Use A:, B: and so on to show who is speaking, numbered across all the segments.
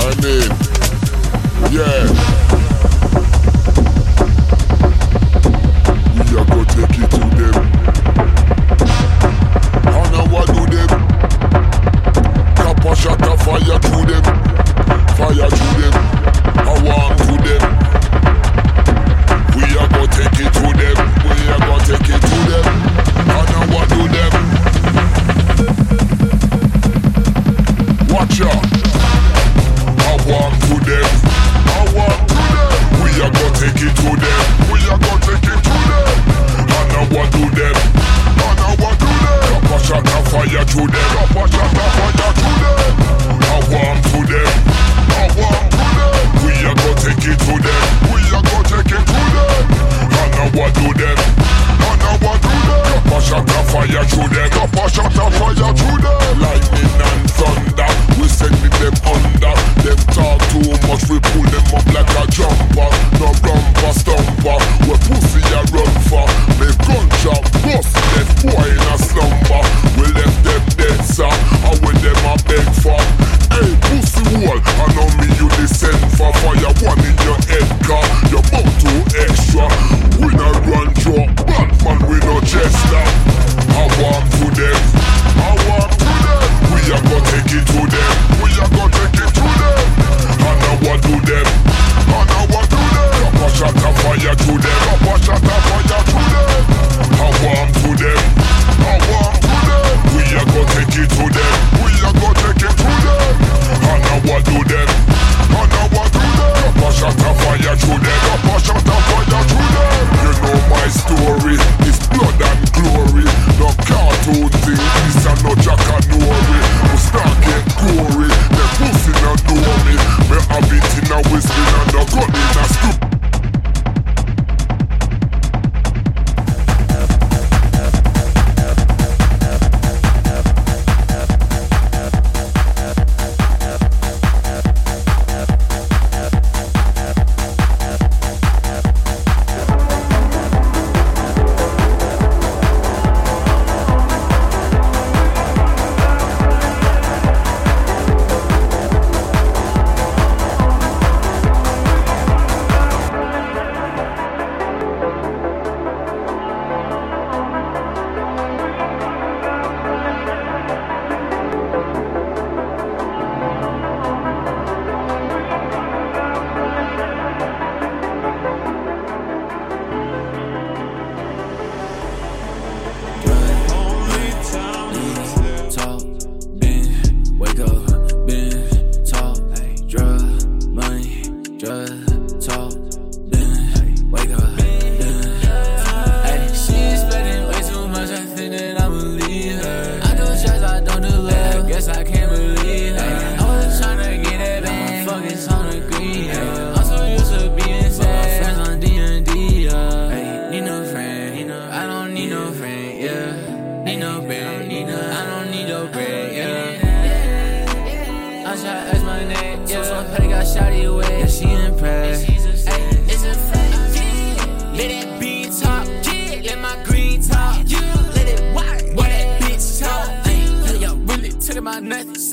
A: I mean, yeah. today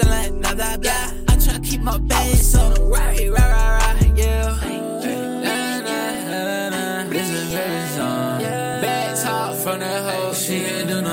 B: nothing like blah blah blah. I try to keep my base on the right, right, right, right, yeah. This is very song. Bad talk from that hoe, she ain't do no